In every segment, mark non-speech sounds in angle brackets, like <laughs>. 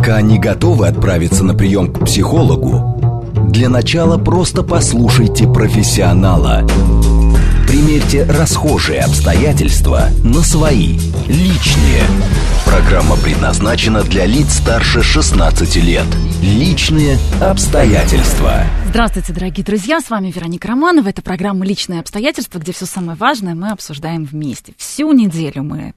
Пока не готовы отправиться на прием к психологу, для начала просто послушайте профессионала. Примерьте расхожие обстоятельства на свои, личные. Программа предназначена для лиц старше 16 лет. Личные обстоятельства. Здравствуйте, дорогие друзья, с вами Вероника Романова. Это программа «Личные обстоятельства», где все самое важное мы обсуждаем вместе. Всю неделю мы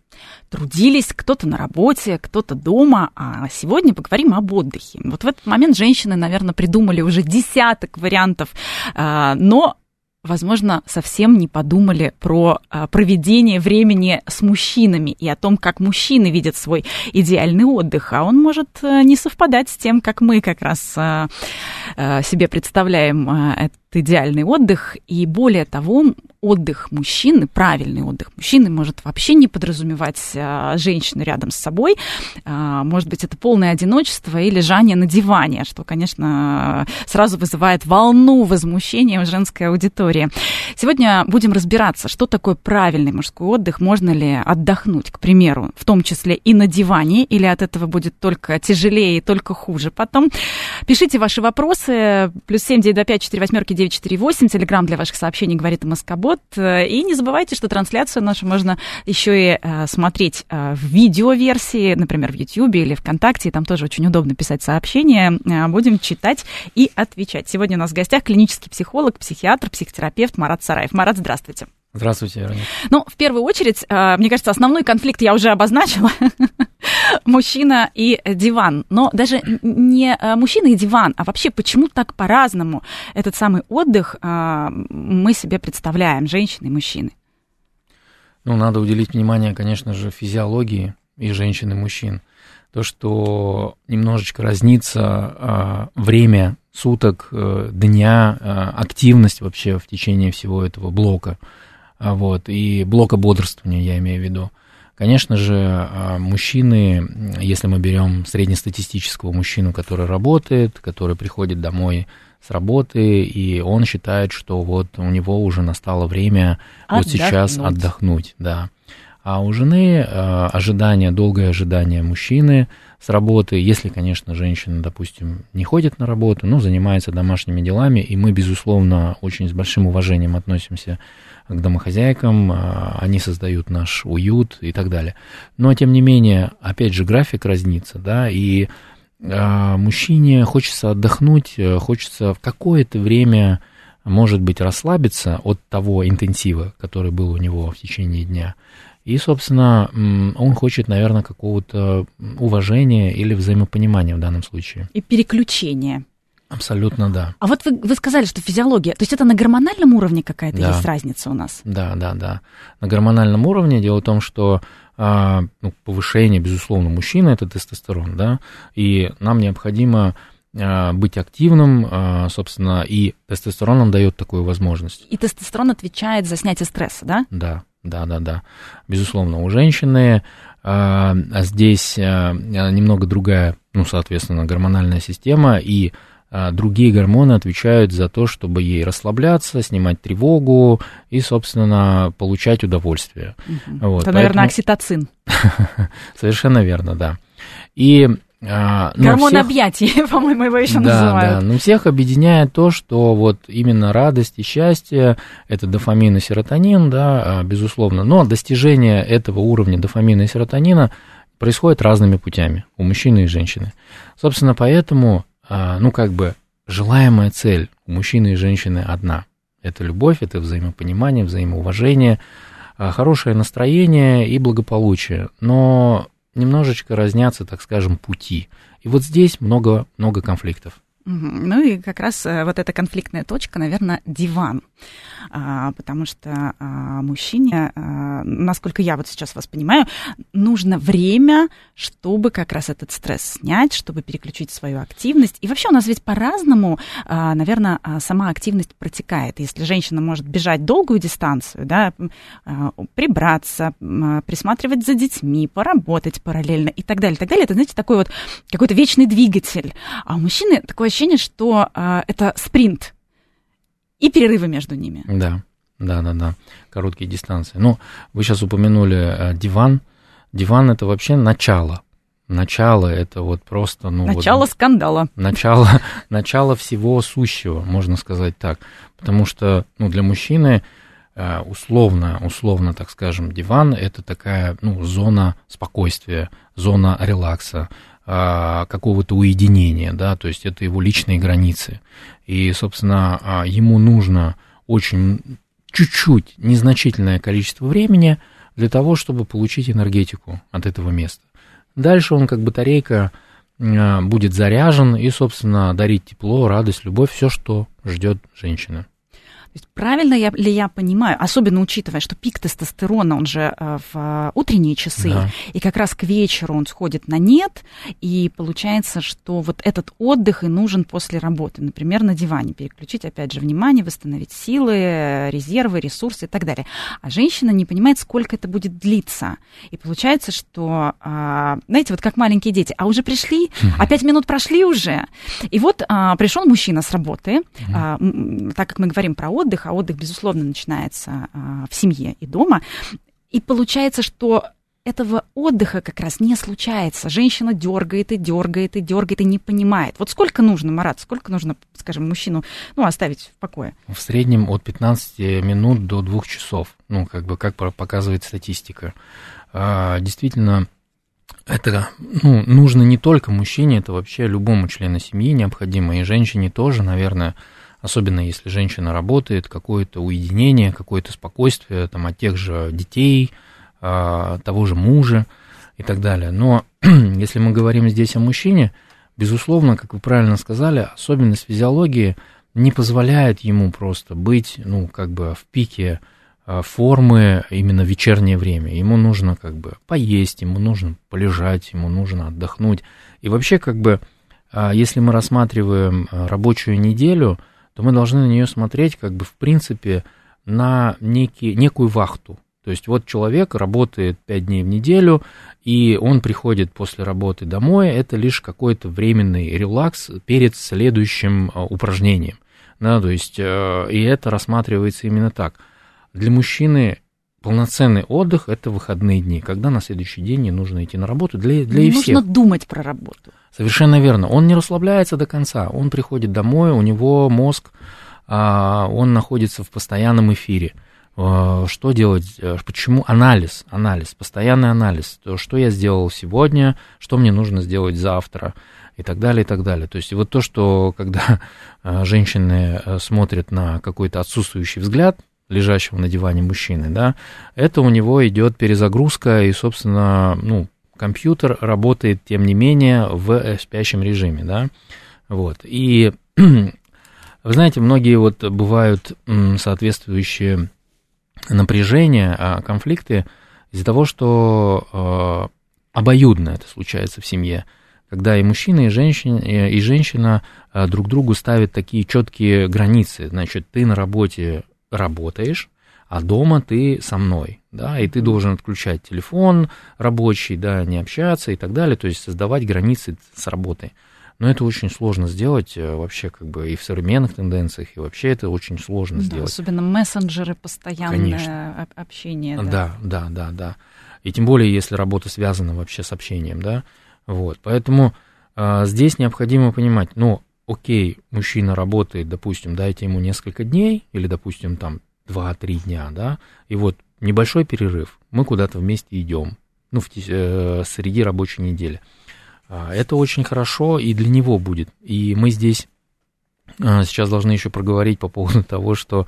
трудились, кто-то на работе, кто-то дома, а сегодня поговорим об отдыхе. Вот в этот момент женщины, наверное, придумали уже десяток вариантов, а, но возможно, совсем не подумали про а, проведение времени с мужчинами и о том, как мужчины видят свой идеальный отдых, а он может э, не совпадать с тем, как мы как раз а, себе представляем идеальный отдых. И более того, отдых мужчины, правильный отдых мужчины может вообще не подразумевать а, женщину рядом с собой. А, может быть, это полное одиночество и лежание на диване, что, конечно, сразу вызывает волну возмущения в женской аудитории. Сегодня будем разбираться, что такое правильный мужской отдых, можно ли отдохнуть, к примеру, в том числе и на диване, или от этого будет только тяжелее и только хуже потом. Пишите ваши вопросы. Плюс семь девять два пять четыре восьмерки 948, телеграмм для ваших сообщений говорит Москобот. И не забывайте, что трансляцию нашу можно еще и э, смотреть э, в видеоверсии, например, в YouTube или ВКонтакте. Там тоже очень удобно писать сообщения. Э, будем читать и отвечать. Сегодня у нас в гостях клинический психолог, психиатр, психотерапевт Марат Сараев. Марат, здравствуйте. Здравствуйте, Вероника. Ну, в первую очередь, мне кажется, основной конфликт я уже обозначила. <laughs> мужчина и диван. Но даже не э, мужчина и диван, а вообще почему так по-разному этот самый отдых э, мы себе представляем, женщины и мужчины? Ну, надо уделить внимание, конечно же, физиологии и женщин, и мужчин. То, что немножечко разнится э, время суток, дня, активность вообще в течение всего этого блока. Вот, и блока бодрствования, я имею в виду. Конечно же, а, мужчины, если мы берем среднестатистического мужчину, который работает, который приходит домой с работы, и он считает, что вот у него уже настало время отдохнуть. вот сейчас отдохнуть, да. А у жены э, ожидание, долгое ожидание мужчины с работы, если, конечно, женщина, допустим, не ходит на работу, но занимается домашними делами, и мы, безусловно, очень с большим уважением относимся к домохозяйкам, а, они создают наш уют и так далее. Но, тем не менее, опять же, график разнится, да, и а, мужчине хочется отдохнуть, э, хочется в какое-то время, может быть, расслабиться от того интенсива, который был у него в течение дня. И, собственно, он хочет, наверное, какого-то уважения или взаимопонимания в данном случае. И переключения. Абсолютно да. А вот вы, вы сказали, что физиология, то есть это на гормональном уровне какая-то да. есть разница у нас? Да, да, да. На гормональном уровне дело в том, что а, ну, повышение, безусловно, мужчины это тестостерон, да, и нам необходимо а, быть активным, а, собственно, и тестостерон нам дает такую возможность. И тестостерон отвечает за снятие стресса, да? Да, да, да, да. Безусловно, у женщины а, здесь а, немного другая, ну, соответственно, гормональная система, и другие гормоны отвечают за то, чтобы ей расслабляться, снимать тревогу и, собственно, получать удовольствие. Угу. Вот, Это, поэтому... наверное, окситоцин. <laughs> Совершенно верно, да. И а, ну, Гормон всех... объятий, <laughs> по-моему, его еще да, называют. Да, но всех объединяет то, что вот именно радость и счастье – это дофамин и серотонин, да, а, безусловно. Но достижение этого уровня дофамина и серотонина происходит разными путями у мужчины и женщины. Собственно, поэтому а, ну, как бы, желаемая цель у мужчины и женщины одна. Это любовь, это взаимопонимание, взаимоуважение, а, хорошее настроение и благополучие. Но немножечко разнятся, так скажем, пути. И вот здесь много-много конфликтов. Ну и как раз э, вот эта конфликтная точка, наверное, диван. А, потому что а, мужчине, а, насколько я вот сейчас вас понимаю, нужно время, чтобы как раз этот стресс снять, чтобы переключить свою активность. И вообще у нас ведь по-разному, наверное, сама активность протекает. Если женщина может бежать долгую дистанцию, да, прибраться, присматривать за детьми, поработать параллельно и так далее, и так далее, это, знаете, такой вот какой-то вечный двигатель. А у мужчины такое ощущение, что это спринт и перерывы между ними. Да, да, да, да, короткие дистанции. Ну, вы сейчас упомянули э, диван. Диван это вообще начало. начало это вот просто, ну... Начало вот, скандала. Начало, <laughs> начало всего сущего, можно сказать так. Потому что, ну, для мужчины э, условно, условно, так скажем, диван это такая, ну, зона спокойствия, зона релакса, какого-то уединения, да, то есть это его личные границы. И, собственно, а, ему нужно очень чуть-чуть, незначительное количество времени для того, чтобы получить энергетику от этого места. Дальше он как батарейка а, будет заряжен и, собственно, дарить тепло, радость, любовь, все, что ждет женщина. Есть правильно я, ли я понимаю, особенно учитывая, что пик тестостерона, он же э, в утренние часы, да. и как раз к вечеру он сходит на нет, и получается, что вот этот отдых и нужен после работы, например, на диване, переключить, опять же, внимание, восстановить силы, резервы, ресурсы и так далее. А женщина не понимает, сколько это будет длиться. И получается, что, а, знаете, вот как маленькие дети, а уже пришли, а пять минут прошли уже. И вот а, пришел мужчина с работы, а, так как мы говорим про отдых, отдых, а отдых, безусловно, начинается а, в семье и дома. И получается, что этого отдыха как раз не случается. Женщина дергает и дергает и дергает и не понимает. Вот сколько нужно, Марат, сколько нужно, скажем, мужчину ну, оставить в покое? В среднем от 15 минут до 2 часов, ну, как бы, как показывает статистика. А, действительно, это ну, нужно не только мужчине, это вообще любому члену семьи необходимо, и женщине тоже, наверное, особенно если женщина работает, какое-то уединение, какое-то спокойствие там, от тех же детей, а, того же мужа и так далее. Но <clears throat> если мы говорим здесь о мужчине, безусловно, как вы правильно сказали, особенность физиологии не позволяет ему просто быть, ну, как бы в пике а, формы именно в вечернее время. Ему нужно как бы поесть, ему нужно полежать, ему нужно отдохнуть. И вообще как бы, а, если мы рассматриваем рабочую неделю – то мы должны на нее смотреть, как бы, в принципе, на некий, некую вахту. То есть вот человек работает 5 дней в неделю, и он приходит после работы домой, это лишь какой-то временный релакс перед следующим а, упражнением. Да, то есть, э, и это рассматривается именно так. Для мужчины полноценный отдых – это выходные дни, когда на следующий день не нужно идти на работу для, для не и всех. нужно думать про работу. Совершенно верно. Он не расслабляется до конца. Он приходит домой, у него мозг, а, он находится в постоянном эфире. А, что делать? Э, почему? Анализ, анализ, постоянный анализ. То, что я сделал сегодня, что мне нужно сделать завтра и так далее, и так далее. То есть вот то, что когда э, женщины э, смотрят на какой-то отсутствующий взгляд, лежащего на диване мужчины, да, это у него идет перезагрузка, и, собственно, ну, компьютер работает, тем не менее, в э, спящем режиме, да, вот, и, <clears throat> вы знаете, многие вот бывают соответствующие напряжения, а, конфликты из-за того, что э, обоюдно это случается в семье, когда и мужчина, и женщина, и женщина э, друг другу ставят такие четкие границы. Значит, ты на работе работаешь, а дома ты со мной, да, и ты должен отключать телефон рабочий, да, не общаться и так далее, то есть создавать границы с работой. Но это очень сложно сделать э, вообще как бы и в современных тенденциях, и вообще это очень сложно да, сделать. Особенно мессенджеры, постоянное Конечно. общение. Да. да, да, да, да. И тем более, если работа связана вообще с общением, да. Вот, поэтому а, здесь необходимо понимать, ну, окей, мужчина работает, допустим, дайте ему несколько дней, или, допустим, там 2-3 дня, да, и вот небольшой перерыв, мы куда-то вместе идем, ну, в, э, среди рабочей недели. А, это очень хорошо и для него будет. И мы здесь э, сейчас должны еще проговорить по поводу <laughs> того, что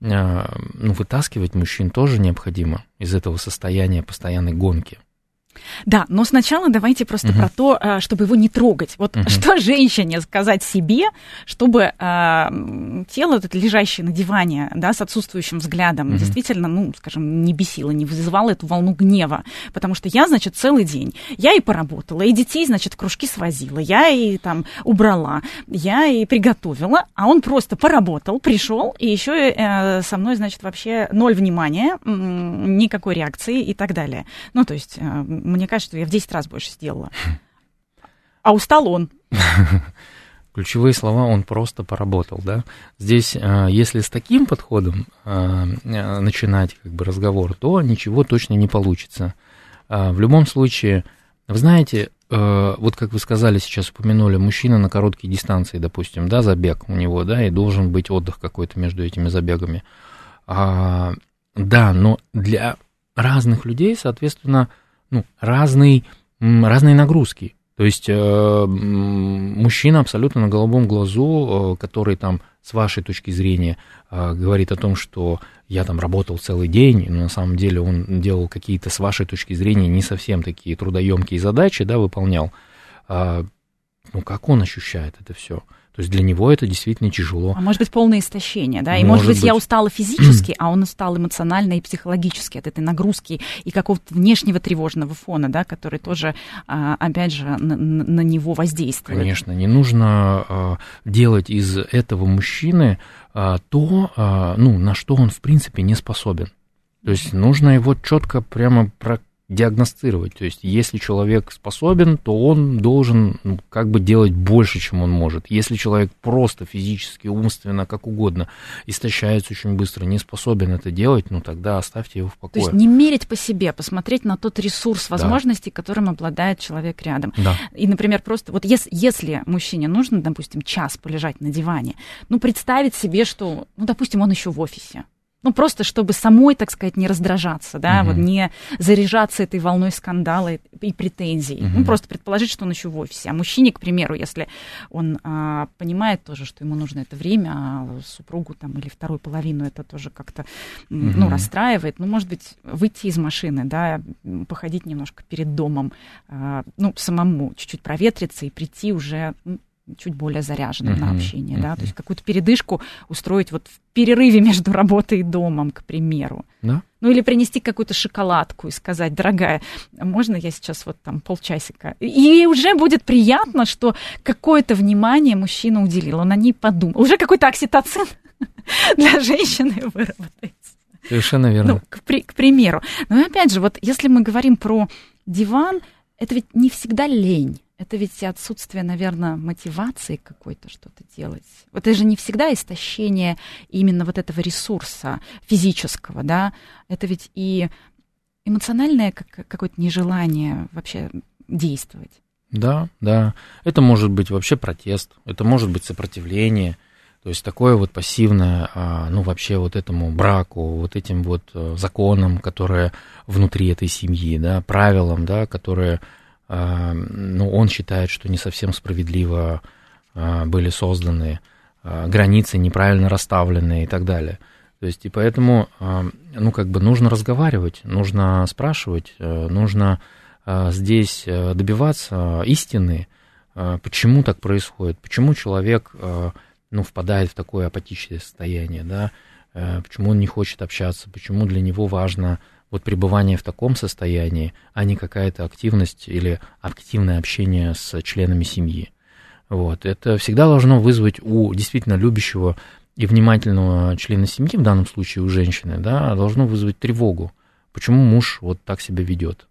э, ну, вытаскивать мужчин тоже необходимо из этого состояния постоянной гонки. Да, но сначала давайте просто угу. про то, а, чтобы его не трогать. Вот угу. что <laughs> женщине сказать себе, чтобы э, тело, это лежащее на диване, да, с отсутствующим взглядом, угу. действительно, ну, скажем, не бесило, не вызывало эту волну гнева. Потому что я, значит, целый день, я и поработала, и детей, значит, кружки свозила, я и там убрала, я и приготовила, а он просто поработал, пришел, и еще э, со мной, значит, вообще ноль внимания, никакой реакции и так далее. Ну, то есть... Э, мне кажется, что я в 10 раз больше сделала. <laughs> А устал он. <laughs> Ключевые слова он просто поработал, да. Здесь, э, если с таким подходом э, э, начинать как бы разговор, то ничего точно не получится. В любом случае, вы знаете, э, вот как вы сказали, сейчас упомянули, мужчина на короткие дистанции, допустим, да, забег у него, да, и должен быть отдых какой-то между этими забегами. А, да, но для разных людей, соответственно, ну, разный, разные нагрузки. То есть э, мужчина абсолютно на голубом глазу, э, который там с вашей точки зрения э, говорит о том, что я там работал целый день, но на самом деле он делал какие-то с вашей точки зрения не совсем такие трудоемкие задачи, да, выполнял. А, ну как он ощущает это все? То есть для него это действительно тяжело. А может быть, полное истощение, да? И может, может быть, быть, я устала физически, а он устал эмоционально и психологически от этой нагрузки и какого-то внешнего тревожного фона, да, который тоже, а, опять же, на, на него воздействует. Конечно, не нужно а, делать из этого мужчины а, то, ну, на что он, в принципе, не способен. То есть нужно его четко прямо диагностировать. То есть, если человек способен, то он должен ну, как бы делать больше, чем он может. Если человек просто физически, умственно, как угодно, истощается очень быстро, не способен это делать, ну тогда оставьте его в покое. То есть не мерить по себе, посмотреть на тот ресурс возможностей, да. которым обладает человек рядом. Да. И, например, просто вот если, если мужчине нужно, допустим, час полежать на диване, ну представить себе, что, ну, допустим, он еще в офисе ну, просто чтобы самой, так сказать, не раздражаться, да, угу. вот не заряжаться этой волной скандала и претензий. Угу. Ну, просто предположить, что он еще в офисе. А мужчине, к примеру, если он а, понимает тоже, что ему нужно это время, а супругу там или вторую половину это тоже как-то, угу. ну, расстраивает, ну, может быть, выйти из машины, да, походить немножко перед домом, а, ну, самому чуть-чуть проветриться и прийти уже, ну, чуть более заряженным uh-huh, на общение, uh-huh. да, то есть какую-то передышку устроить вот в перерыве между работой и домом, к примеру. Да? Ну или принести какую-то шоколадку и сказать, дорогая, можно я сейчас вот там полчасика? И уже будет приятно, что какое-то внимание мужчина уделил, он о ней подумал. Уже какой-то окситоцин <laughs> для женщины выработается. Совершенно верно. Ну, к, при, к примеру. Но опять же, вот если мы говорим про диван, это ведь не всегда лень. Это ведь отсутствие, наверное, мотивации какой-то что-то делать. Вот это же не всегда истощение именно вот этого ресурса физического, да. Это ведь и эмоциональное какое-то нежелание вообще действовать. Да, да. Это может быть вообще протест, это может быть сопротивление. То есть такое вот пассивное, а, ну вообще вот этому браку, вот этим вот э, законам, которые внутри этой семьи, да, правилам, да, которые ну, он считает, что не совсем справедливо а, были созданы, а, границы неправильно расставлены и так далее. То есть, и поэтому, ну, как бы нужно разговаривать, нужно спрашивать, нужно здесь добиваться истины, почему так происходит, почему человек, ну, впадает в такое апатичное состояние, да, почему он не хочет общаться, почему для него важно вот пребывание в таком состоянии, а не какая-то активность или активное общение с членами семьи. Вот. Это всегда должно вызвать у действительно любящего и внимательного члена семьи, в данном случае у женщины, да, должно вызвать тревогу. Почему муж вот так себя ведет?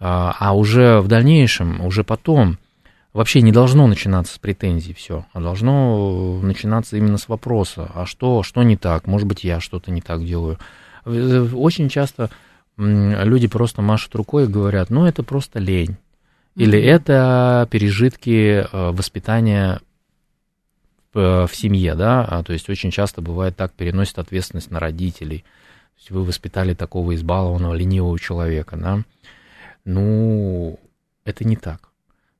А, а уже в дальнейшем, уже потом, вообще не должно начинаться с претензий все, а должно начинаться именно с вопроса, а что, что не так, может быть, я что-то не так делаю. Э, очень часто люди просто машут рукой и говорят, ну это просто лень. Или это пережитки э, воспитания в семье, да, а, то есть очень часто бывает так, переносит ответственность на родителей. То есть вы воспитали такого избалованного, ленивого человека, да. Ну, это не так.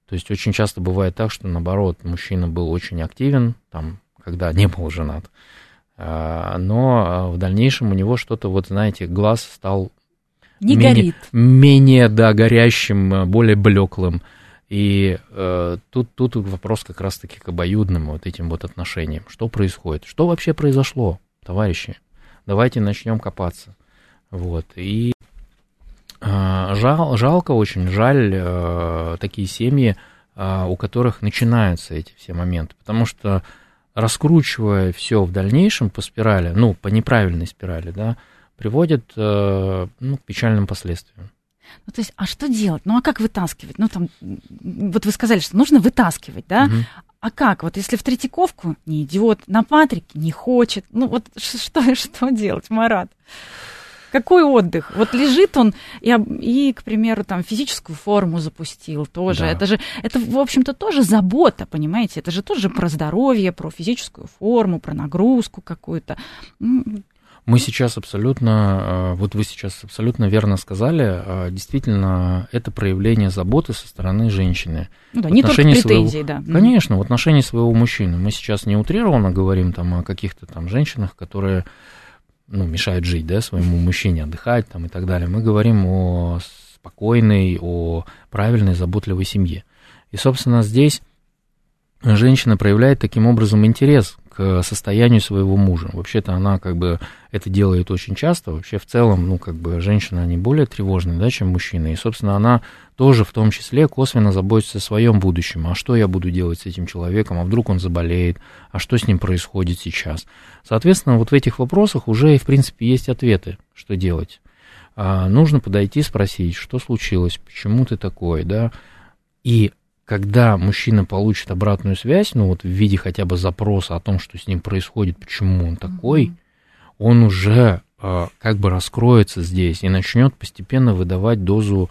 То есть очень часто бывает так, что наоборот, мужчина был очень активен, там, когда не был женат, но а, в дальнейшем у него что-то, вот знаете, глаз стал не менее, горит. Менее, да, горящим, э, более блеклым. И э, тут, тут вопрос как раз-таки к обоюдным вот этим вот отношениям. Что происходит? Что вообще произошло, товарищи? Давайте начнем копаться. Вот. И э, жал, жалко очень, жаль э, такие семьи, э, у которых начинаются эти все моменты. Потому что раскручивая все в дальнейшем по спирали, ну, по неправильной спирали, да, приводит э, ну, к печальным последствиям. Ну, то есть, а что делать? Ну, а как вытаскивать? Ну, там, вот вы сказали, что нужно вытаскивать, да? Угу. А как? Вот если в Третьяковку не идет, на Патрике не хочет, ну, вот что, <laughs> что делать, Марат? Какой отдых? Вот лежит он и, и, к примеру, там физическую форму запустил тоже. Да. Это же, это, в общем-то, тоже забота, понимаете? Это же тоже про здоровье, про физическую форму, про нагрузку какую-то. Мы сейчас абсолютно, э, вот вы сейчас абсолютно верно сказали, э, действительно, это проявление заботы со стороны женщины. Ну да, не только претензии, своего, да. Конечно, в отношении своего мужчины. Мы сейчас не утрированно говорим там о каких-то там женщинах, которые ну, мешают жить, да, своему мужчине, отдыхать там и так далее. Мы говорим о спокойной, о правильной, заботливой семье. И, собственно, здесь женщина проявляет таким образом интерес к состоянию своего мужа. Вообще-то она как бы это делает очень часто. Вообще в целом, ну, как бы женщина, они более тревожные, да, чем мужчины. И, собственно, она тоже в том числе косвенно заботится о своем будущем. А что я буду делать с этим человеком? А вдруг он заболеет? А что с ним происходит сейчас? Соответственно, вот в этих вопросах уже, в принципе, есть ответы, что делать. А нужно подойти, спросить, что случилось, почему ты такой, да, и когда мужчина получит обратную связь, ну вот в виде хотя бы запроса о том, что с ним происходит, почему он такой, mm-hmm. он уже э, как бы раскроется здесь и начнет постепенно выдавать дозу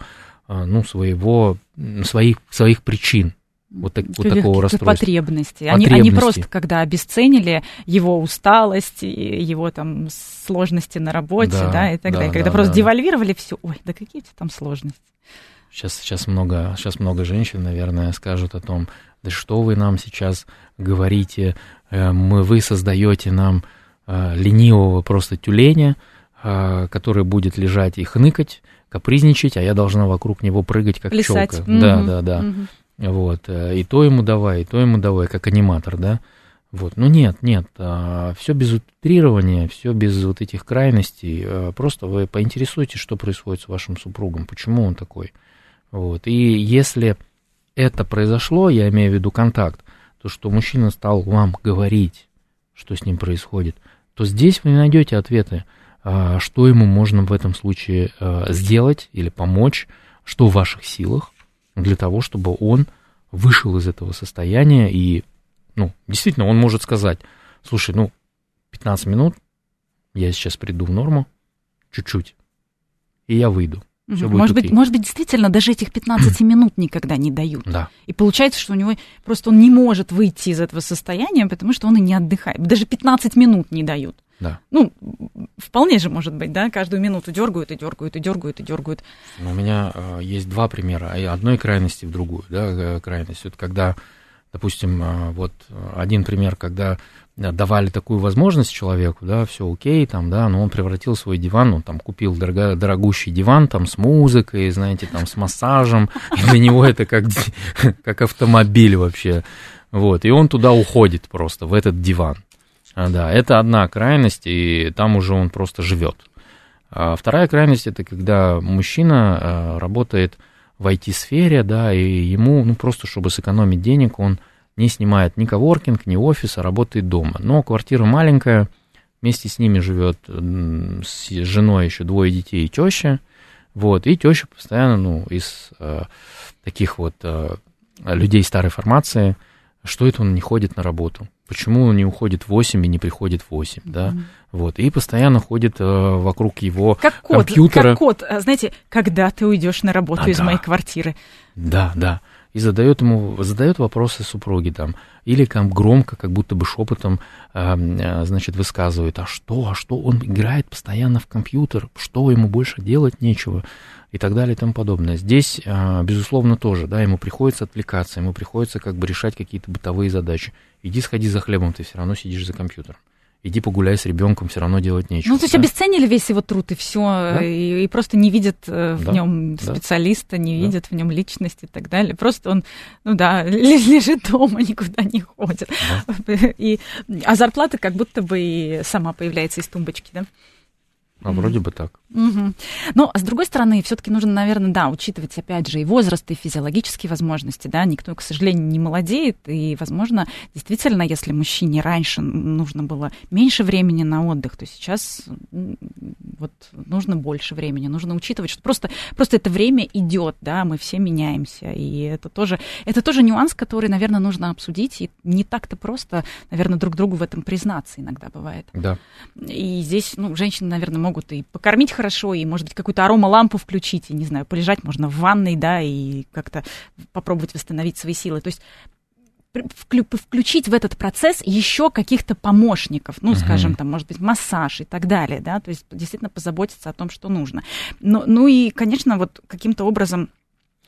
э, ну, своего, своих, своих причин вот, так, вот такого расстройства. Потребности. Они, они просто, когда обесценили его усталость, его там сложности на работе, да, да и так да, далее. Когда да, просто да. девальвировали все, ой, да какие у там сложности. Сейчас, сейчас, много, сейчас много женщин, наверное, скажут о том, да что вы нам сейчас говорите, э, мы, вы создаете нам э, ленивого просто тюленя, э, который будет лежать и хныкать, капризничать, а я должна вокруг него прыгать, как Плясать. челка. Mm-hmm. Да, да, да. Mm-hmm. Вот. И то ему давай, и то ему давай, как аниматор, да. Вот. Ну нет, нет, все без утрирования, все без вот этих крайностей. Просто вы поинтересуйтесь, что происходит с вашим супругом, почему он такой. Вот. И если это произошло, я имею в виду контакт, то, что мужчина стал вам говорить, что с ним происходит, то здесь вы найдете ответы, а, что ему можно в этом случае а, сделать или помочь, что в ваших силах для того, чтобы он вышел из этого состояния и, ну, действительно, он может сказать, слушай, ну, 15 минут, я сейчас приду в норму, чуть-чуть, и я выйду. Все может, быть, может быть, действительно, даже этих 15 <clears throat> минут никогда не дают. Да. И получается, что у него просто он не может выйти из этого состояния, потому что он и не отдыхает. Даже 15 минут не дают. Да. Ну, вполне же может быть, да, каждую минуту дергают и дергают и дергают и дергают. У меня э, есть два примера, одной крайности в другую, да, э, крайность. Вот когда, допустим, э, вот один пример, когда давали такую возможность человеку, да, все окей, там, да, но он превратил свой диван, он там купил дорого, дорогущий диван там с музыкой, знаете, там с массажем, и для него это как, <laughs> как автомобиль вообще, вот, и он туда уходит просто, в этот диван, а, да, это одна крайность, и там уже он просто живет. А вторая крайность, это когда мужчина а, работает в IT-сфере, да, и ему, ну, просто чтобы сэкономить денег, он не снимает ни коворкинг, ни офис, а работает дома. Но квартира маленькая, вместе с ними живет с женой еще двое детей и теща. Вот, и теща постоянно, ну, из э, таких вот э, людей старой формации, что это он не ходит на работу? Почему он не уходит в 8 и не приходит в 8, mm-hmm. да? Вот, и постоянно ходит э, вокруг его как кот, компьютера. Как кот, а, знаете, когда ты уйдешь на работу а, из да. моей квартиры? Да, да и задает ему, задает вопросы супруге там, или там громко, как будто бы шепотом, э, значит, высказывает, а что, а что, он играет постоянно в компьютер, что ему больше делать нечего, и так далее и тому подобное. Здесь, э, безусловно, тоже, да, ему приходится отвлекаться, ему приходится как бы решать какие-то бытовые задачи. Иди сходи за хлебом, ты все равно сидишь за компьютером иди погуляй с ребенком, все равно делать нечего. Ну, то есть да? обесценили весь его труд и все, да? и, и просто не видят э, в да? нем специалиста, не да. видят в нем личности и так далее. Просто он, ну да, <laughs> лежит дома, никуда не ходит. Да. <laughs> И, а зарплата как будто бы и сама появляется из тумбочки, да? А вроде бы так. Угу. Но, с другой стороны, все-таки нужно, наверное, да, учитывать, опять же, и возраст, и физиологические возможности, да, никто, к сожалению, не молодеет, и, возможно, действительно, если мужчине раньше нужно было меньше времени на отдых, то сейчас вот нужно больше времени, нужно учитывать, что просто, просто это время идет, да, мы все меняемся, и это тоже, это тоже нюанс, который, наверное, нужно обсудить, и не так-то просто, наверное, друг другу в этом признаться иногда бывает. Да. И здесь, ну, женщины, наверное, могут могут и покормить хорошо, и, может быть, какую-то аромалампу включить, и, не знаю, полежать можно в ванной, да, и как-то попробовать восстановить свои силы. То есть включить в этот процесс еще каких-то помощников, ну, угу. скажем, там, может быть, массаж и так далее, да, то есть действительно позаботиться о том, что нужно. Но, ну и, конечно, вот каким-то образом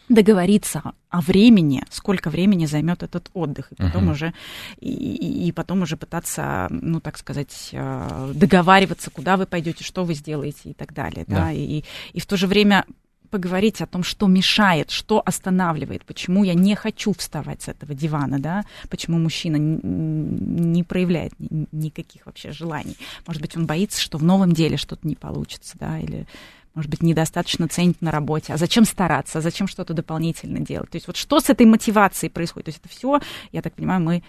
договориться о времени, сколько времени займет этот отдых, и потом uh-huh. уже и, и потом уже пытаться, ну так сказать, э, договариваться, куда вы пойдете, что вы сделаете и так далее, да, да? И, и в то же время поговорить о том, что мешает, что останавливает, почему я не хочу вставать с этого дивана, да, почему мужчина не проявляет никаких вообще желаний. Может быть, он боится, что в новом деле что-то не получится, да, или может быть, недостаточно ценит на работе. А зачем стараться? А зачем что-то дополнительно делать? То есть вот что с этой мотивацией происходит? То есть это все, я так понимаю, мы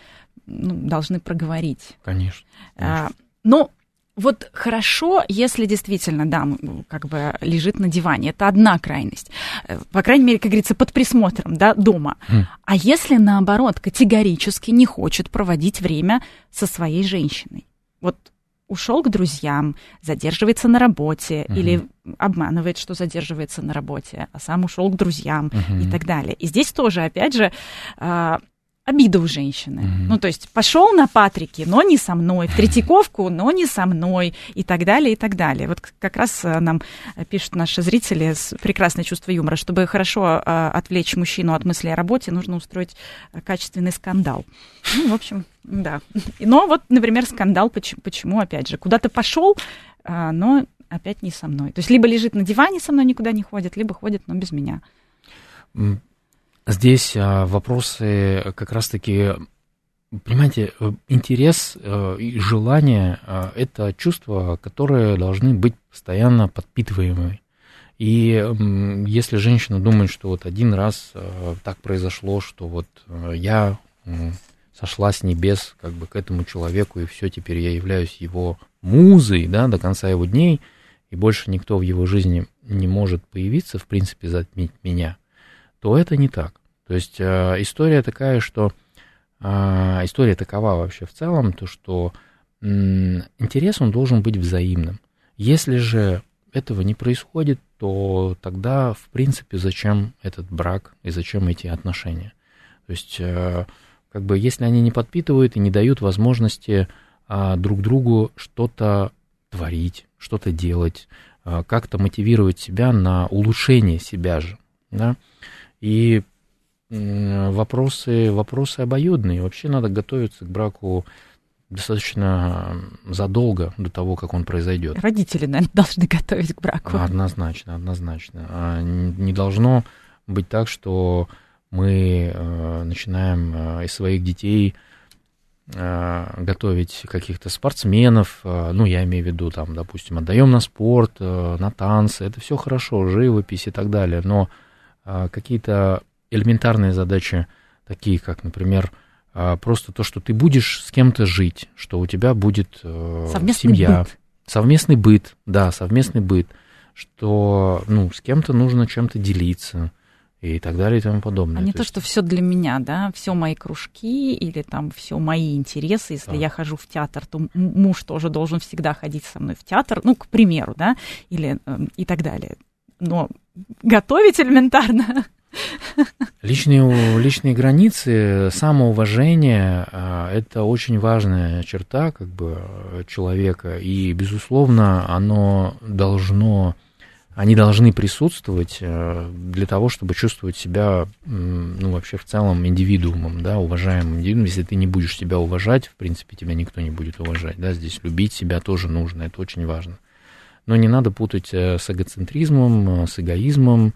ну, должны проговорить. Конечно. конечно. А, но вот хорошо, если действительно, да, как бы лежит на диване. Это одна крайность. По крайней мере, как говорится, под присмотром, да, дома. Mm. А если, наоборот, категорически не хочет проводить время со своей женщиной? Вот ушел к друзьям, задерживается на работе uh-huh. или обманывает, что задерживается на работе, а сам ушел к друзьям uh-huh. и так далее. И здесь тоже, опять же, а, обида у женщины. Mm-hmm. Ну, то есть пошел на Патрике, но не со мной, в Третьяковку, но не со мной, и так далее, и так далее. Вот как раз э, нам пишут наши зрители с прекрасное чувство юмора. Чтобы хорошо э, отвлечь мужчину от мысли о работе, нужно устроить э, качественный скандал. Ну, в общем, да. <laughs> Но вот, например, скандал, почему, почему опять же, куда-то пошел, но опять не со мной. То есть либо лежит на диване со мной, никуда не ходит, либо ходит, но без меня. Здесь а, вопросы как раз-таки, понимаете, интерес э, и желание а, – это чувства, которые должны быть постоянно подпитываемыми. И если женщина думает, что вот один раз так произошло, что вот я сошла с небес как бы к этому человеку, и все, теперь я являюсь его музой, да, до конца его дней, и больше никто в его жизни не может появиться, в принципе, затмить меня – то это не так. То есть э, история такая, что э, история такова вообще в целом, то что интерес он должен быть взаимным. Если же этого не происходит, то тогда, в принципе, зачем этот брак и зачем эти отношения? То есть, э, как бы, если они не подпитывают и не дают возможности э, друг другу что-то творить, что-то делать, как-то мотивировать себя на улучшение себя же, да, и вопросы, вопросы обоюдные. Вообще надо готовиться к браку достаточно задолго до того, как он произойдет. Родители, наверное, <laughs> должны готовить к браку. Однозначно, однозначно. А не должно быть так, что мы э, начинаем э, из своих детей э, готовить каких-то спортсменов, ну, я имею в виду, там, допустим, отдаем на спорт, на танцы, это все хорошо, живопись и так далее, но какие-то элементарные задачи, такие как, например, а, просто то, что ты будешь с кем-то жить, что у тебя будет э, совместный семья, быт. совместный быт, да, совместный быт, что ну с кем-то нужно чем-то делиться и так далее и тому подобное. А не то, то есть... что все для меня, да, все мои кружки или там все мои интересы. Если да. я хожу в театр, то муж тоже должен всегда ходить со мной в театр, ну, к примеру, да, или э, и так далее но готовить элементарно. Личные, личные границы, самоуважение а, – это очень важная черта как бы, человека, и, безусловно, оно должно, они должны присутствовать э, для того, чтобы чувствовать себя, ну, вообще в целом индивидуумом, да, уважаемым индивидуумом. Если ты не будешь себя уважать, в принципе, тебя никто не будет уважать, да, здесь любить себя тоже нужно, это очень важно. Но не надо путать э, с эгоцентризмом, э, с эгоизмом,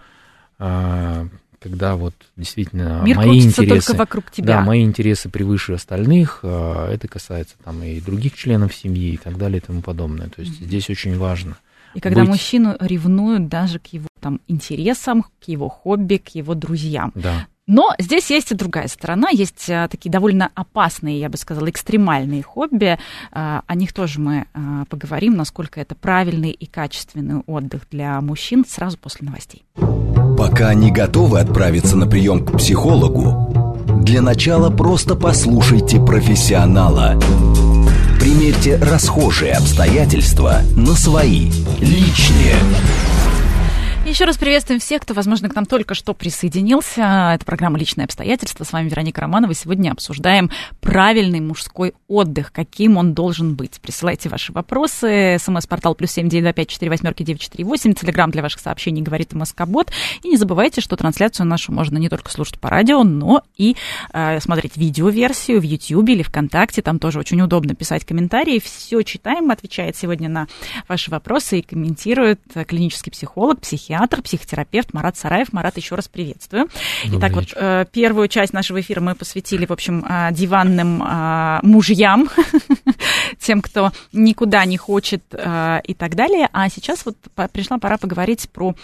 а, когда вот действительно Мир мои интересы, вокруг тебя. да, мои интересы превыше остальных, это касается там и других членов семьи и так далее и тому подобное. То есть mm-hmm. здесь очень важно. И когда быть... мужчину ревнуют даже к его там интересам, к его хобби, к его друзьям. Да. Но здесь есть и другая сторона, есть а, такие довольно опасные, я бы сказала, экстремальные хобби. А, о них тоже мы а, поговорим, насколько это правильный и качественный отдых для мужчин сразу после новостей. Пока не готовы отправиться на прием к психологу, для начала просто послушайте профессионала. Примерьте расхожие обстоятельства на свои, личные. Еще раз приветствуем всех, кто, возможно, к нам только что присоединился. Это программа «Личные обстоятельства». С вами Вероника Романова. Сегодня обсуждаем правильный мужской отдых, каким он должен быть. Присылайте ваши вопросы. СМС-портал плюс семь девять два пять четыре восьмерки девять четыре восемь. Телеграмм для ваших сообщений говорит МСК-бот. И не забывайте, что трансляцию нашу можно не только слушать по радио, но и э, смотреть видеоверсию в YouTube или ВКонтакте. Там тоже очень удобно писать комментарии. Все читаем, отвечает сегодня на ваши вопросы и комментирует клинический психолог, психиатр психиатр, психотерапевт Марат Сараев. Марат, еще раз приветствую. Добрый Итак, вечер. вот э, первую часть нашего эфира мы посвятили, в общем, э, диванным э, мужьям, <laughs> тем, кто никуда не хочет и так далее. А сейчас вот пришла пора поговорить про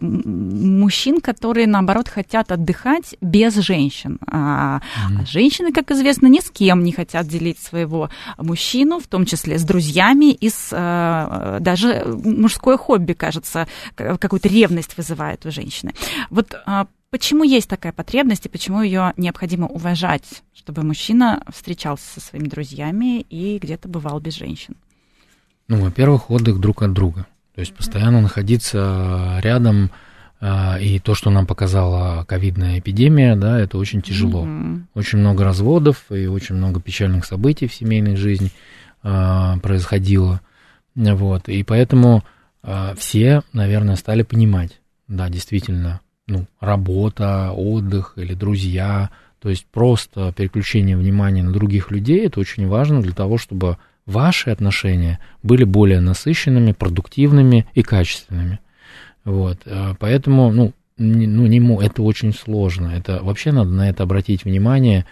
мужчин, которые, наоборот, хотят отдыхать без женщин. А женщины, как известно, ни с кем не хотят делить своего мужчину, в том числе с друзьями, и с, даже мужское хобби, кажется, какую-то ревность вызывает у женщины. Вот а, почему есть такая потребность и почему ее необходимо уважать, чтобы мужчина встречался со своими друзьями и где-то бывал без женщин? Ну, во-первых, отдых друг от друга. То есть постоянно находиться рядом а, и то, что нам показала ковидная эпидемия, да, это очень тяжело. Mm-hmm. Очень много разводов и очень много печальных событий в семейной жизни э, происходило. Вот. И поэтому а, все, наверное, стали понимать, да, действительно, ну, работа, отдых или друзья, то есть просто переключение внимания на других людей, это очень важно для того, чтобы ваши отношения были более насыщенными, продуктивными и качественными. Вот, а, поэтому, ну, ну, не, это очень сложно. Это вообще надо на это обратить внимание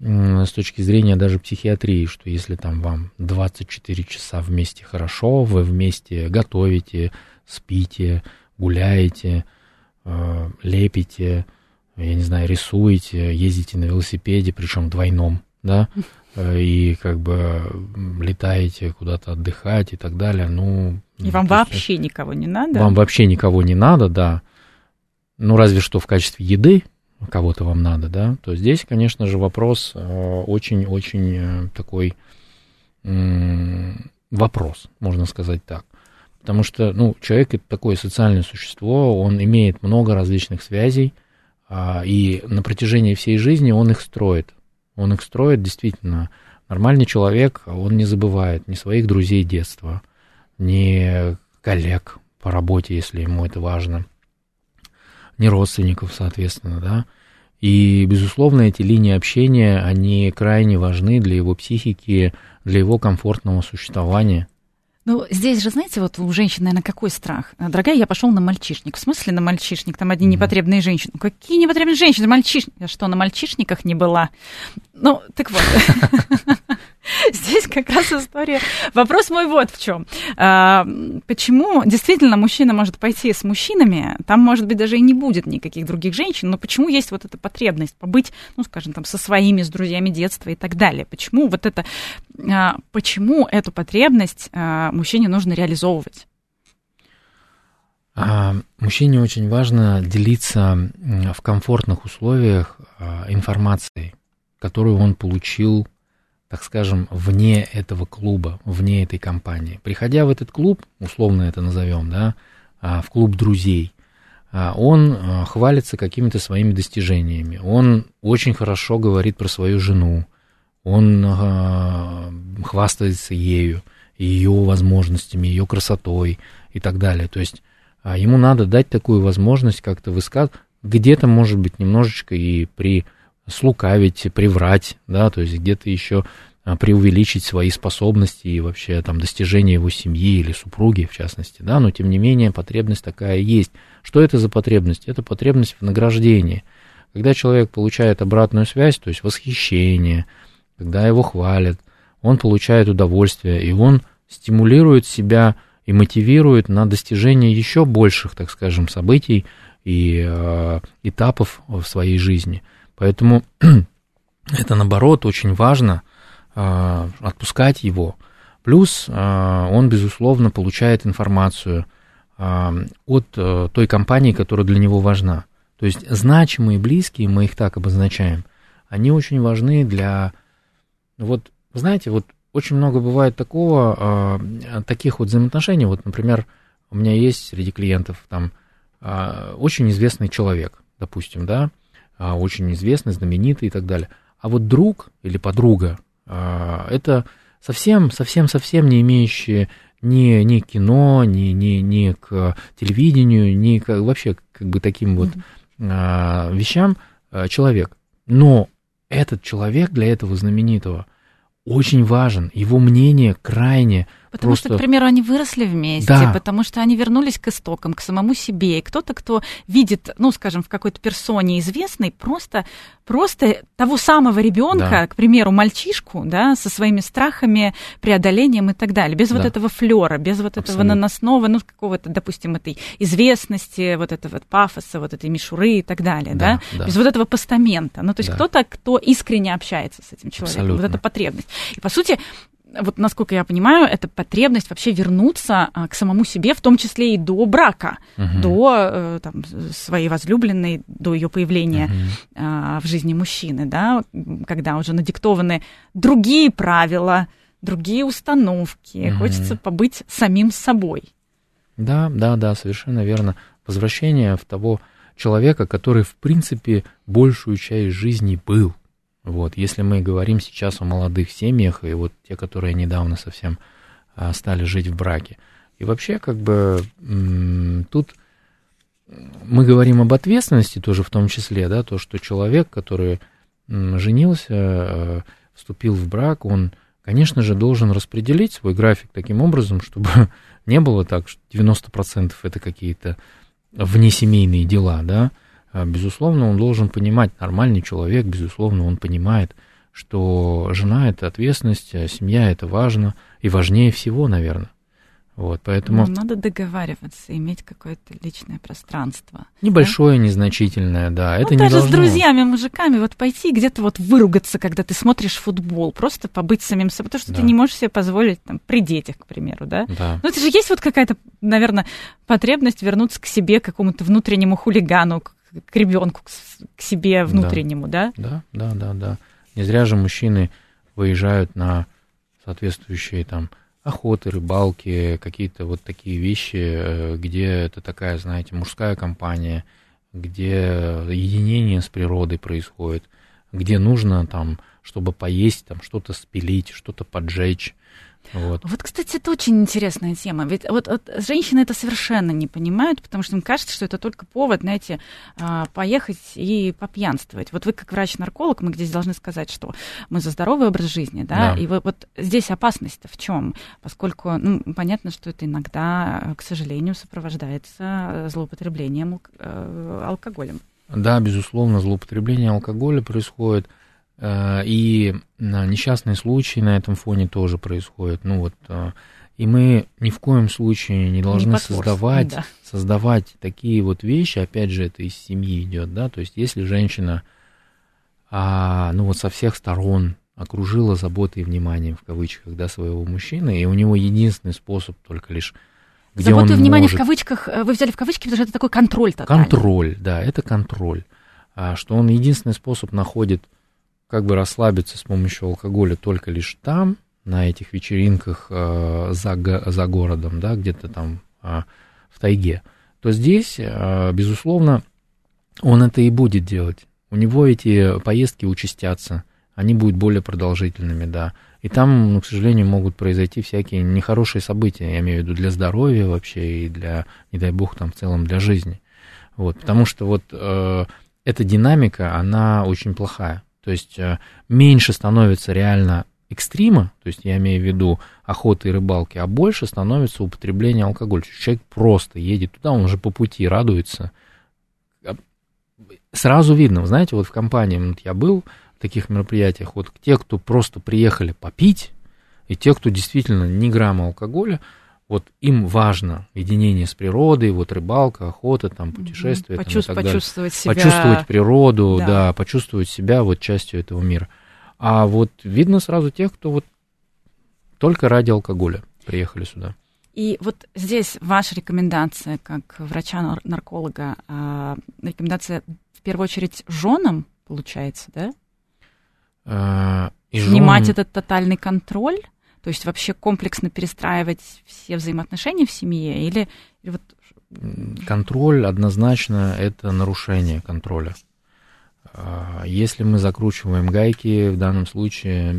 с точки зрения даже психиатрии, что если там вам 24 часа вместе хорошо, вы вместе готовите, спите, гуляете, э, лепите, я не знаю, рисуете, ездите на велосипеде, причем двойном, да, <laughs> э, и как бы летаете куда-то отдыхать и так далее, ну... И вам вообще никого не надо? Вам вообще никого не надо, да. Ну, разве что в качестве еды, кого-то вам надо, да, то здесь, конечно же, вопрос очень-очень э, э, такой вопрос, можно сказать так. Потому что, ну, человек это такое социальное существо, он имеет много различных связей, а, и на протяжении всей жизни он их строит. Он их строит действительно. Нормальный человек, он не забывает ни своих друзей детства, ни коллег по работе, если ему это важно – не родственников, соответственно, да. И, безусловно, эти линии общения, они крайне важны для его психики, для его комфортного существования. Ну, здесь же, знаете, вот у женщин, наверное, какой страх? Дорогая, я пошел на мальчишник. В смысле на мальчишник? Там одни mm-hmm. непотребные женщины. Ну, какие непотребные женщины? Мальчишник. Я что, на мальчишниках не была? Ну, так вот. <laughs> <laughs> Здесь как раз история. Вопрос мой вот в чем. А, почему действительно мужчина может пойти с мужчинами, там, может быть, даже и не будет никаких других женщин, но почему есть вот эта потребность побыть, ну, скажем, там, со своими, с друзьями детства и так далее? Почему вот это, а, почему эту потребность а, мужчине нужно реализовывать? Мужчине очень важно делиться в комфортных условиях информацией, которую он получил так скажем, вне этого клуба, вне этой компании. Приходя в этот клуб, условно это назовем, да, а, в клуб друзей, а, он а, хвалится какими-то своими достижениями. Он очень хорошо говорит про свою жену. Он хвастается ею, ее возможностями, ее красотой и так далее. То есть ему надо дать такую возможность как-то высказывать, где-то, может быть, немножечко и при слукавить, приврать, да, то есть где-то еще а, преувеличить свои способности и вообще там достижения его семьи или супруги, в частности, да, но тем не менее потребность такая есть. Что это за потребность? Это потребность в награждении. Когда человек получает обратную связь, то есть восхищение, когда его хвалят, он получает удовольствие, и он стимулирует себя и мотивирует на достижение еще больших, так скажем, событий и э, этапов в своей жизни – Поэтому <clears throat> это, наоборот, очень важно а, отпускать его. Плюс а, он, безусловно, получает информацию а, от э, той компании, которая для него важна. То есть значимые близкие, мы их так обозначаем, они очень важны для... Вот Знаете, вот очень много бывает такого, таких вот взаимоотношений. Вот, например, у меня есть среди клиентов там очень известный человек, допустим, да, очень известный, знаменитый и так далее. А вот друг или подруга э, это совсем, совсем, совсем не имеющие ни, ни кино, ни, ни, ни к телевидению, ни к, вообще как бы таким вот э, вещам человек. Но этот человек для этого знаменитого очень важен, его мнение крайне Потому Просто... что, к примеру, они выросли вместе, Да. потому что они вернулись к истокам, к самому себе. И кто-то, кто видит, ну, скажем, в какой-то персоне известной, просто, просто того самого ребенка, Да. к примеру, мальчишку, да, со своими страхами, преодолением и так далее. Без вот Да. этого флера, без вот этого Абсолютно. наносного, ну, какого-то, допустим, этой известности, вот этого вот пафоса, вот этой мишуры и так далее, да, Да, да. без вот этого постамента. Ну, то есть Да. кто-то, кто искренне общается с этим человеком. Вот Абсолютно. эта потребность. И, по сути, вот насколько я понимаю, это потребность вообще вернуться а, к самому себе, в том числе и до брака, Мгм. до э, там, своей возлюбленной, до ее появления а, в жизни мужчины, да, когда уже надиктованы другие правила, другие установки, Мгм. хочется побыть самим собой. Да, да, да, совершенно верно. Возвращение в того человека, который, в принципе, большую часть жизни был. Вот, если мы говорим сейчас о молодых семьях, и вот те, которые недавно совсем а, стали жить в браке. И вообще, как бы, тут мы говорим об ответственности тоже в том числе, да, то, что человек, который женился, э, вступил в брак, он, конечно же, должен распределить свой график таким образом, чтобы <laughs> не было так, что 90% это какие-то внесемейные дела, да. А, Безусловно, он должен понимать, нормальный человек, безусловно, он понимает, что жена – это ответственность, а семья – это важно, и важнее всего, наверное. Вот, поэтому Ну, надо договариваться, иметь какое-то личное пространство. небольшое, незначительное, да, это ну, не даже должно... с друзьями, мужиками, вот пойти где-то вот выругаться, когда ты смотришь футбол, просто побыть самим собой, потому что ты Да. не можешь себе позволить там при детях, к примеру, да? Да, Ну, это же есть вот какая-то, наверное, потребность вернуться к себе, к какому-то внутреннему хулигану, к, к ребенку, к, себе внутреннему, да? да, да, да, да. Не зря же мужчины выезжают на соответствующие там охоты, рыбалки, какие-то вот такие вещи, э, где это такая, знаете, мужская компания, где единение с природой происходит, где нужно там, чтобы поесть, там что-то спилить, что-то поджечь. Вот. Вот, кстати, это очень интересная тема. Ведь вот, вот женщины это совершенно не понимают, потому что им кажется, что это только повод, знаете, а, поехать и попьянствовать. Вот вы как врач-нарколог, мы здесь должны сказать, что мы за здоровый образ жизни, да, Да. и вот, вот здесь опасность-то в чем? Поскольку, ну, понятно, что это иногда, к сожалению, сопровождается злоупотреблением э, алкоголем. Да, безусловно, злоупотребление алкоголя происходит, и э, несчастные случаи на этом фоне тоже происходят. Ну вот, э, и мы ни в коем случае не должны потворствуем, создавать, да. создавать такие вот вещи, опять же, это из семьи идет, да, то есть если женщина, а, ну вот со всех сторон окружила заботой и вниманием, в кавычках, да, своего мужчины, и у него единственный способ только лишь где Заботу и внимание может в кавычках, э, вы взяли в кавычки, потому что это такой контроль тотальный. Контроль, да, это контроль. А, что он единственный способ находит, как бы расслабиться с помощью алкоголя только лишь там, на этих вечеринках э, за, за городом, да, где-то там а, в тайге, то здесь, а, безусловно, он это и будет делать. У него эти поездки участятся, они будут более продолжительными, да. И там, ну, к сожалению, могут произойти всякие нехорошие события, я имею в виду для здоровья вообще и для, не дай бог, там в целом для жизни. Вот, потому что вот э, эта динамика, она очень плохая. То есть э, меньше становится реально экстрима, то есть я имею в виду охоты и рыбалки, а больше становится употребление алкоголя. Человек просто едет туда, он уже по пути радуется. А, Сразу видно, знаете, вот в компании вот я был в таких мероприятиях, вот те, кто просто приехали попить, и те, кто действительно ни грамма алкоголя, вот им важно единение с природой, вот рыбалка, охота, там, путешествия там, и так далее почувствовать себя. почувствовать природу, Да. да. почувствовать себя вот частью этого мира. А вот видно сразу тех, кто вот только ради алкоголя приехали сюда. И вот здесь ваша рекомендация как врача-нарколога, а, рекомендация в первую очередь женам, получается, да? А, И снимать жен- этот тотальный контроль? То есть вообще комплексно перестраивать все взаимоотношения в семье? Или, или вот Контроль однозначно это нарушение контроля. А, Если мы закручиваем гайки, в данном случае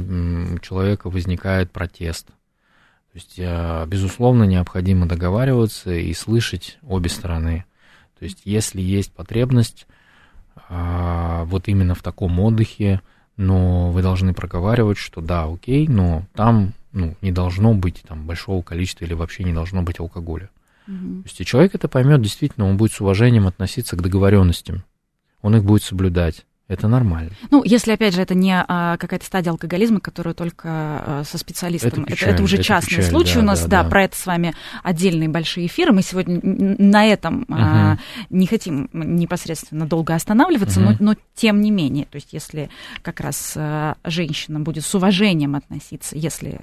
у человека возникает протест. То есть, а, безусловно, необходимо договариваться и слышать обе стороны. То есть, если есть потребность а, вот именно в таком отдыхе, но вы должны проговаривать, что да, окей, но там ну, не должно быть там большого количества или вообще не должно быть алкоголя. мгм. То есть и человек это поймет, действительно, он будет с уважением относиться к договоренностям. Он их будет соблюдать. Это нормально. Ну, если, опять же, это не а, какая-то стадия алкоголизма, которую только а, со специалистом. Это Это, печаль, это уже это частный печаль, случай да, у нас, да, да, да. про это с вами отдельные большие эфиры. Мы сегодня на этом а, не хотим непосредственно долго останавливаться, но, Мгм. но тем не менее, то есть если как раз а, женщина будет с уважением относиться, если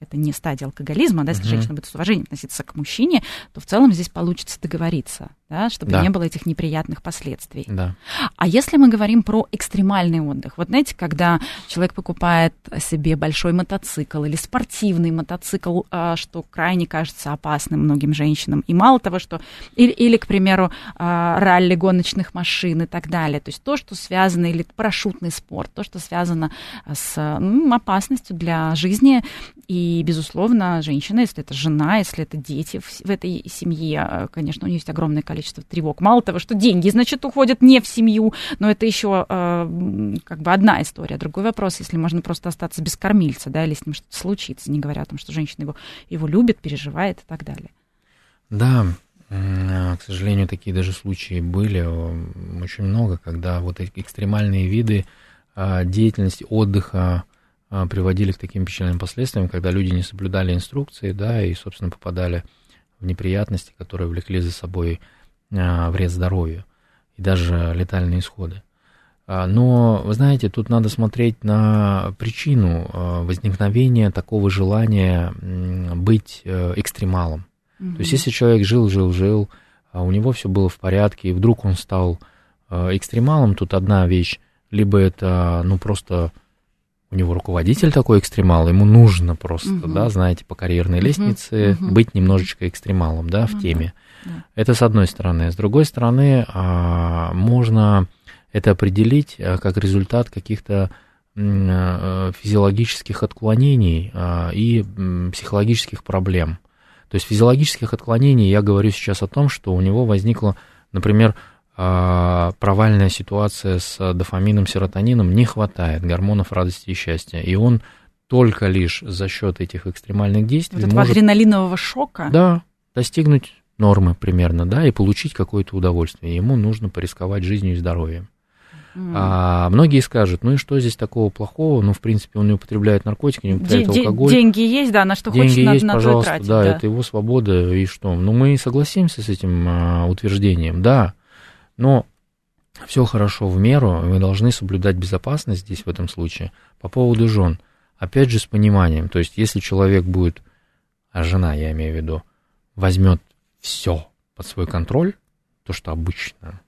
это не стадия алкоголизма, да, если Мгм. женщина будет с уважением относиться к мужчине, то в целом здесь получится договориться, да, чтобы Да. не было этих неприятных последствий. Да. А если мы говорим про экстремальный отдых, вот знаете, когда человек покупает себе большой мотоцикл или спортивный мотоцикл, а, что крайне кажется опасным многим женщинам, и мало того, что или, или к примеру, а, ралли гоночных машин и так далее, то есть то, что связано или парашютный спорт, то, что связано с м, опасностью для жизни, и безусловно женщина, если это жена, если это дети в, в этой семье, а, конечно, у нее есть огромное количество тревог. Мало того, что деньги, значит, уходят не в семью, но это еще м, как бы одна история. Другой вопрос, если можно просто остаться без кормильца, да, или с ним что-то случится, не говоря о том, что женщина его, его любит, переживает и так далее. Да, к сожалению, такие даже случаи были очень много, когда вот эти экстремальные виды а, деятельности, отдыха приводили к таким печальным последствиям, когда люди не соблюдали инструкции, да, и, собственно, попадали в неприятности, которые влекли за собой а, вред здоровью и даже летальные исходы. А, Но, вы знаете, тут надо смотреть на причину а, возникновения такого желания быть э, экстремалом. То есть, если человек жил, жил, жил, а у него все было в порядке, и вдруг он стал э, экстремалом, тут одна вещь, либо это, ну, просто у него руководитель такой экстремал, ему нужно просто, Мгм. да, знаете, по карьерной лестнице мгм. быть немножечко экстремалом, да, в да, теме. да. Это с одной стороны. С другой стороны, а, можно это определить а, как результат каких-то э, физиологических отклонений а, и психологических проблем. То есть физиологических отклонений я говорю сейчас о том, что у него возникла, например, провальная ситуация с дофамином, серотонином, не хватает гормонов радости и счастья, и он только лишь за счет этих экстремальных действий Вот этого может адреналинового шока. да, достигнуть нормы примерно, да, и получить какое-то удовольствие. Ему нужно порисковать жизнью и здоровьем. А многие скажут, ну и что здесь такого плохого? Ну, в принципе, он не употребляет наркотики, не употребляет де- алкоголь. деньги есть, да, на что Деньги хочешь, есть, на, пожалуйста, тратить. да, да. это его свобода, и что? Ну, мы согласимся с этим а, утверждением, да, но все хорошо в меру, мы должны соблюдать безопасность здесь в этом случае. По поводу жен, опять же, с пониманием, то есть, если человек будет, а жена, я имею в виду, возьмет все под свой контроль, то, что обычно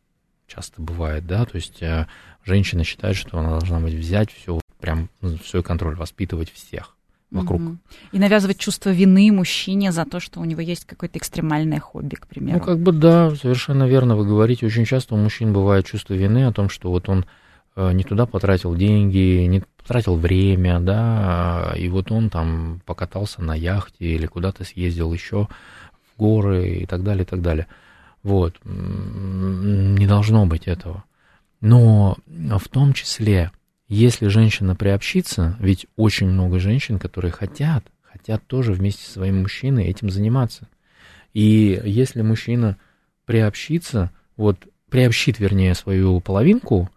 часто бывает, да, то есть э, женщина считает, что она должна быть взять все прям ну, свой контроль, воспитывать всех вокруг. Мгм. И навязывать чувство вины мужчине за то, что у него есть какое-то экстремальное хобби, к примеру. Ну, как бы да, совершенно верно вы говорите. Очень часто у мужчин бывает чувство вины о том, что вот он э, не туда потратил деньги, не потратил время, да, и вот он там покатался на яхте или куда-то съездил еще в горы и так далее, и так далее. Вот. Не должно быть этого. Но в том числе, если женщина приобщится, ведь очень много женщин, которые хотят, хотят тоже вместе со своим мужчиной этим заниматься. И если мужчина приобщится, вот приобщит, вернее, свою половинку,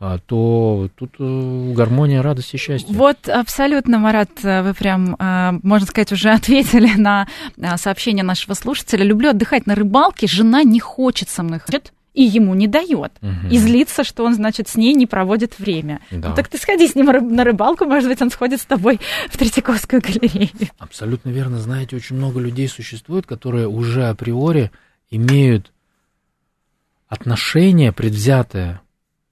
а, то тут э, гармония, радость и счастье. Вот абсолютно, Марат, э, вы прям, э, можно сказать, уже <laughs> ответили на сообщение нашего слушателя. Люблю отдыхать на рыбалке, жена не хочет со мной ходить и ему не дает. Мгм. И злится, что он, значит, с ней не проводит время. Да. Ну, так ты сходи с ним на рыбалку, может быть, он сходит с тобой в Третьяковскую галерею. Абсолютно верно. Знаете, очень много людей существует, которые уже априори имеют отношение предвзятое к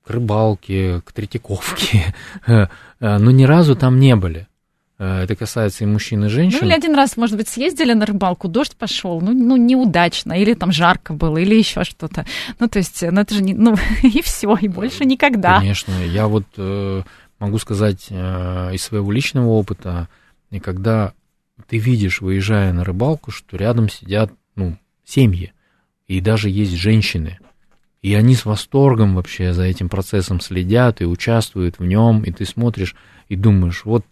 к рыбалке, к Третьяковке, <laughs> но ни разу там не были. Это касается и мужчин, и женщин. Ну, или один раз, может быть, съездили на рыбалку, дождь пошел, ну, ну неудачно, или там жарко было, или еще что-то. Ну, то есть, ну, это же не, ну, <laughs> и все, и больше никогда. Конечно, я вот э, могу сказать э, из своего личного опыта, и когда ты видишь, выезжая на рыбалку, что рядом сидят, ну, семьи, и даже есть женщины, и они с восторгом вообще за этим процессом следят и участвуют в нем, и ты смотришь и думаешь, вот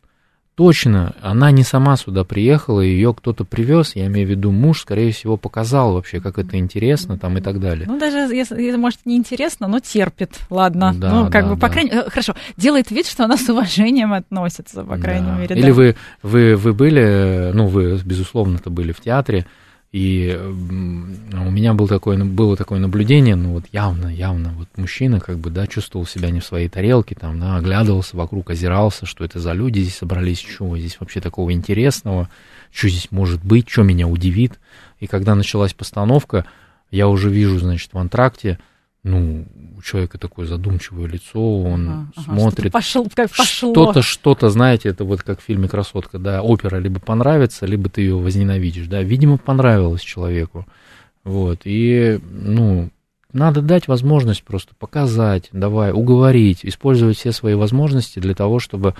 точно, она не сама сюда приехала, ее кто-то привез, я имею в виду муж, скорее всего, показал вообще, как это интересно там и так далее. Ну, даже если, может, не интересно, но терпит, ладно. Да, ну, как да, бы, по да. крайней мере, хорошо, делает вид, что она с уважением относится, по крайней да. мере. Или да. вы, вы, вы были, ну, вы, безусловно-то были в театре, и у меня был такое, было такое наблюдение, ну вот явно, явно, вот мужчина как бы, да, чувствовал себя не в своей тарелке, там, да, оглядывался вокруг, озирался, что это за люди здесь собрались, что здесь вообще такого интересного, что здесь может быть, что меня удивит. И когда началась постановка, я уже вижу, значит, в антракте, ну, у человека такое задумчивое лицо, он ага, смотрит. Ага, что как пошло. Что-то, что-то, знаете, это вот как в фильме «Красотка», да, опера либо понравится, либо ты ее возненавидишь, да, видимо, понравилось человеку, вот, и, ну, надо дать возможность просто показать, давай, уговорить, использовать все свои возможности для того, чтобы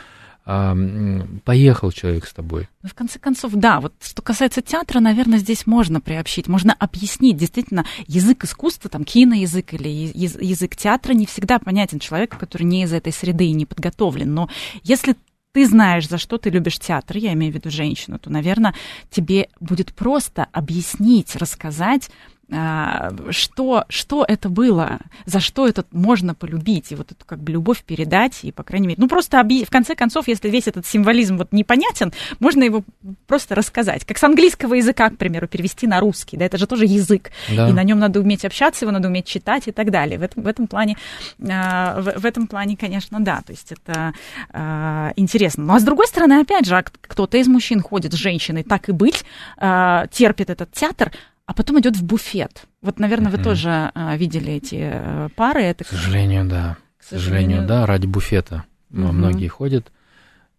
поехал человек с тобой. Ну, в конце концов, да, вот что касается театра, наверное, здесь можно приобщить, можно объяснить. Действительно, язык искусства, там, киноязык или язык театра не всегда понятен человеку, который не из этой среды и не подготовлен. Но если ты знаешь, за что ты любишь театр, я имею в виду женщину, то, наверное, тебе будет просто объяснить, рассказать, что, что это было, за что это можно полюбить, и вот эту как бы любовь передать, и, по крайней мере, ну просто объ... в конце концов, если весь этот символизм вот непонятен, можно его просто рассказать. Как с английского языка, к примеру, перевести на русский, да, это же тоже язык, да. и на нем надо уметь общаться, его надо уметь читать и так далее. В этом, в этом плане, а, в, в этом плане, конечно, да, то есть это а, интересно. Ну а с другой стороны, опять же, кто-то из мужчин ходит с женщиной, так и быть, терпит этот театр, а потом идет в буфет. Вот, наверное, вы тоже а, видели эти а, пары. Это... К сожалению, да. К сожалению, да, ради буфета угу. многие ходят.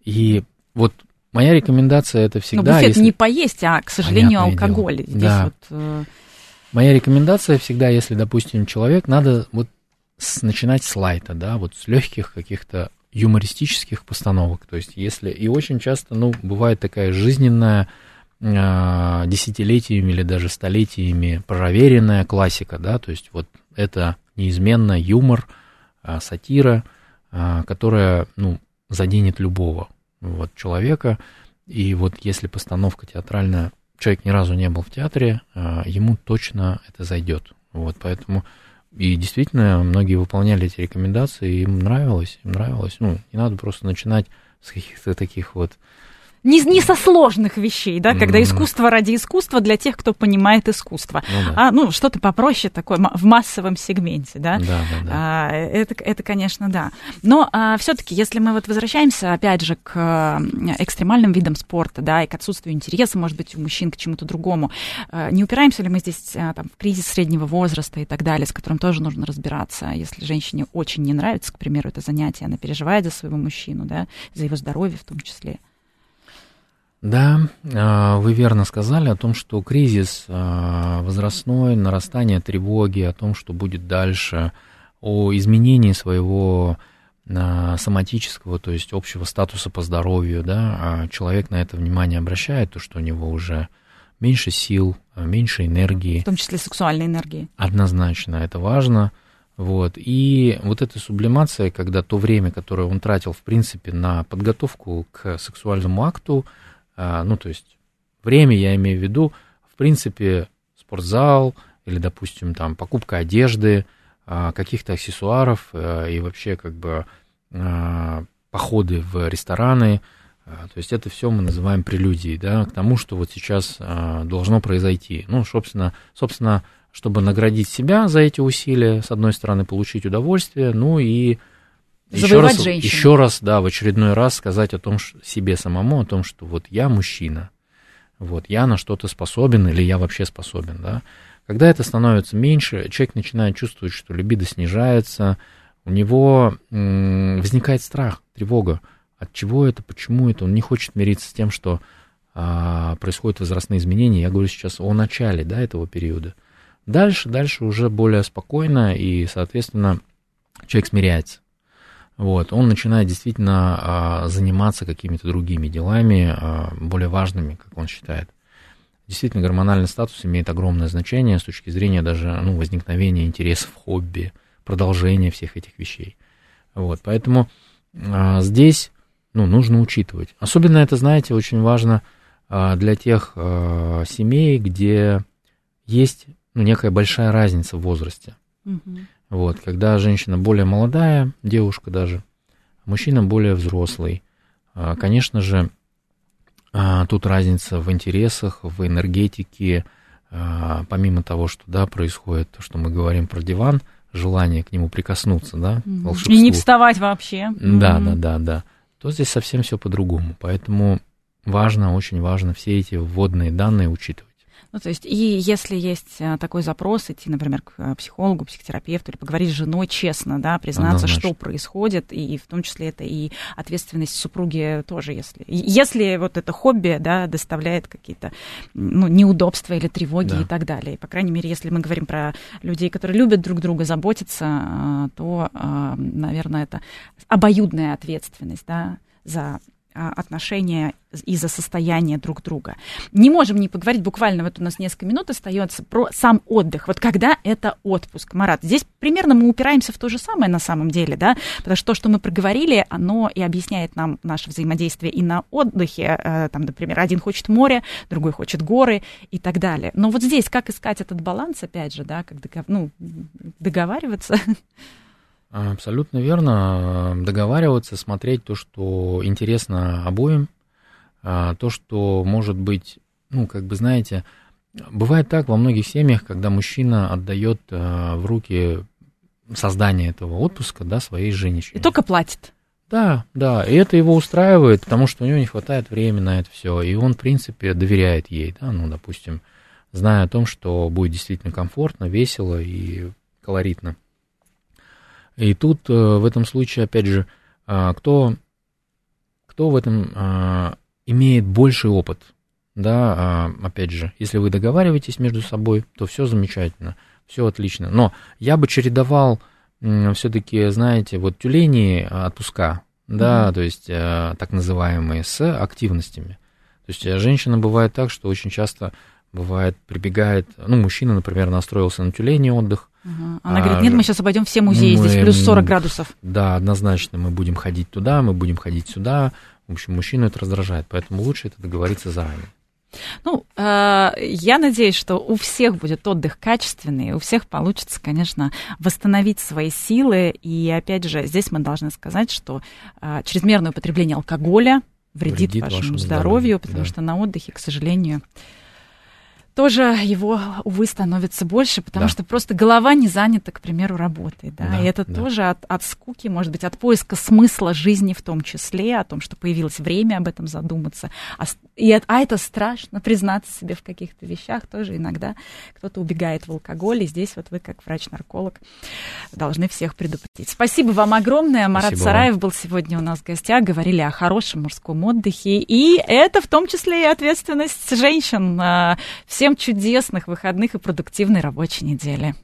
И вот моя рекомендация это всегда. Но буфет если... не поесть, а, к сожалению, Понятное алкоголь. Дело. Здесь да. вот, э... Моя рекомендация всегда, если, допустим, человек, надо вот с, начинать с лайта, да, вот с легких каких-то юмористических постановок. То есть, если и очень часто, ну, бывает такая жизненная десятилетиями или даже столетиями проверенная классика, да, то есть вот это неизменно юмор, а, сатира, а, которая, ну, заденет любого вот человека, и вот если постановка театральная, человек ни разу не был в театре, ему точно это зайдет, вот, поэтому и действительно многие выполняли эти рекомендации, им нравилось, им нравилось, ну, не надо просто начинать с каких-то таких вот не, не со сложных вещей, да, когда искусство ради искусства для тех, кто понимает искусство, ну, да. а ну что-то попроще такое в массовом сегменте, да. Да, да, да. А, это, это, конечно, да. Но а, все-таки, если мы вот возвращаемся опять же к экстремальным видам спорта, да, и к отсутствию интереса, может быть, у мужчин к чему-то другому, а, не упираемся ли мы здесь а, там, в кризис среднего возраста и так далее, с которым тоже нужно разбираться, если женщине очень не нравится, к примеру, это занятие, она переживает за своего мужчину, да, за его здоровье в том числе. Да, а, вы верно сказали о том, что кризис а, возрастной, нарастание тревоги, о том, что будет дальше, о изменении своего а, соматического, то есть общего статуса по здоровью, да, человек на это внимание обращает, то, что у него уже меньше сил, меньше энергии. В том числе сексуальной энергии. Однозначно, это важно. Вот. И вот эта сублимация, когда то время, которое он тратил, в принципе, на подготовку к сексуальному акту, ну, то есть время я имею в виду, в принципе, спортзал или, допустим, там покупка одежды, а, каких-то аксессуаров а, и вообще как бы походы в рестораны, то есть это все мы называем прелюдией, да, к тому, что вот сейчас должно произойти. Ну, собственно, собственно, чтобы наградить себя за эти усилия, с одной стороны, получить удовольствие, ну и еще раз, еще раз, да, в очередной раз сказать о том, что, себе самому, о том, что вот я мужчина, вот я на что-то способен или я вообще способен, да. Когда это становится меньше, человек начинает чувствовать, что либидо снижается, у него возникает страх, тревога. От чего это, почему это? Он не хочет мириться с тем, что а, происходят возрастные изменения. Я говорю сейчас о начале да, этого периода. Дальше, дальше уже более спокойно, и, соответственно, человек смиряется. Вот, он начинает действительно а, заниматься какими-то другими делами, а, более важными, как он считает. Действительно, гормональный статус имеет огромное значение с точки зрения даже ну, возникновения интересов, хобби, продолжения всех этих вещей. Вот, поэтому а, здесь ну, нужно учитывать. Особенно это, знаете, очень важно а, для тех а, семей, где есть ну, некая большая разница в возрасте. Угу. Вот, когда женщина более молодая, девушка даже, мужчина более взрослый. А, конечно же, тут разница в интересах, в энергетике, помимо того, что да, происходит то, что мы говорим про диван, желание к нему прикоснуться, да, волшебству. И не вставать вообще. Да, да, да, да. То здесь совсем все по-другому. Поэтому важно, очень важно все эти вводные данные учитывать. Ну, то есть, и если есть э, такой запрос, идти, например, к э, психологу, психотерапевту, или поговорить с женой честно, да, признаться, Однозначно. что происходит, и в том числе это и ответственность супруги тоже, если, если вот это хобби, да, доставляет какие-то, ну, неудобства или тревоги да. и так далее. И, по крайней мере, если мы говорим про людей, которые любят друг друга, заботятся, э, то, наверное, это обоюдная ответственность, да, за отношения и за состояние друг друга. Не можем не поговорить, буквально вот у нас несколько минут остается, про сам отдых. Вот когда это отпуск, Марат? Здесь примерно мы упираемся в то же самое на самом деле, да, потому что то, что мы проговорили, оно и объясняет нам наше взаимодействие и на отдыхе. Э, там, например, один хочет море, другой хочет горы и так далее. Но вот здесь как искать этот баланс, опять же, да, как ну, договариваться? Абсолютно верно. Договариваться, смотреть то, что интересно обоим, а, то, что может быть, ну, как бы, знаете, бывает так во многих семьях, когда мужчина отдает а, в руки создание этого отпуска, да, своей женщине. И только платит. Да, да, и это его устраивает, потому что у него не хватает времени на это все, и он, в принципе, доверяет ей, да, ну, допустим, зная о том, что будет действительно комфортно, весело и колоритно. И тут э, в этом случае, опять же, а, кто, кто в этом а, имеет больший опыт, да, а, опять же, если вы договариваетесь между собой, то все замечательно, все отлично. Но я бы чередовал все-таки, знаете, вот тюлени отпуска, да, mm-hmm. то есть э, так называемые с активностями. То есть э, женщина бывает так, что очень часто бывает прибегает, ну, мужчина, например, настроился на тюлени отдых, Угу. Она а, говорит, нет, мы сейчас обойдем все музеи, мы, здесь плюс 40 градусов. Да, однозначно, мы будем ходить туда, мы будем ходить сюда. В общем, мужчину это раздражает, поэтому лучше это договориться заранее. Ну, э, я надеюсь, что у всех будет отдых качественный, у всех получится, конечно, восстановить свои силы. И опять же, здесь мы должны сказать, что э, чрезмерное употребление алкоголя вредит, вредит вашему, вашему здоровью, здоровью потому да. что на отдыхе, к сожалению, тоже его, увы, становится больше, потому да. что просто голова не занята, к примеру, работой. Да? Да, и это да. тоже от, от скуки, может быть, от поиска смысла жизни в том числе, о том, что появилось время об этом задуматься. А, и, а это страшно, признаться себе в каких-то вещах тоже иногда. Кто-то убегает в алкоголь, и здесь вот вы, как врач-нарколог, должны всех предупредить. Спасибо вам огромное. Марат Спасибо Сараев вам. был сегодня у нас в гостях. Говорили о хорошем мужском отдыхе. И это в том числе и ответственность женщин. А, все Всем чудесных выходных и продуктивной рабочей недели.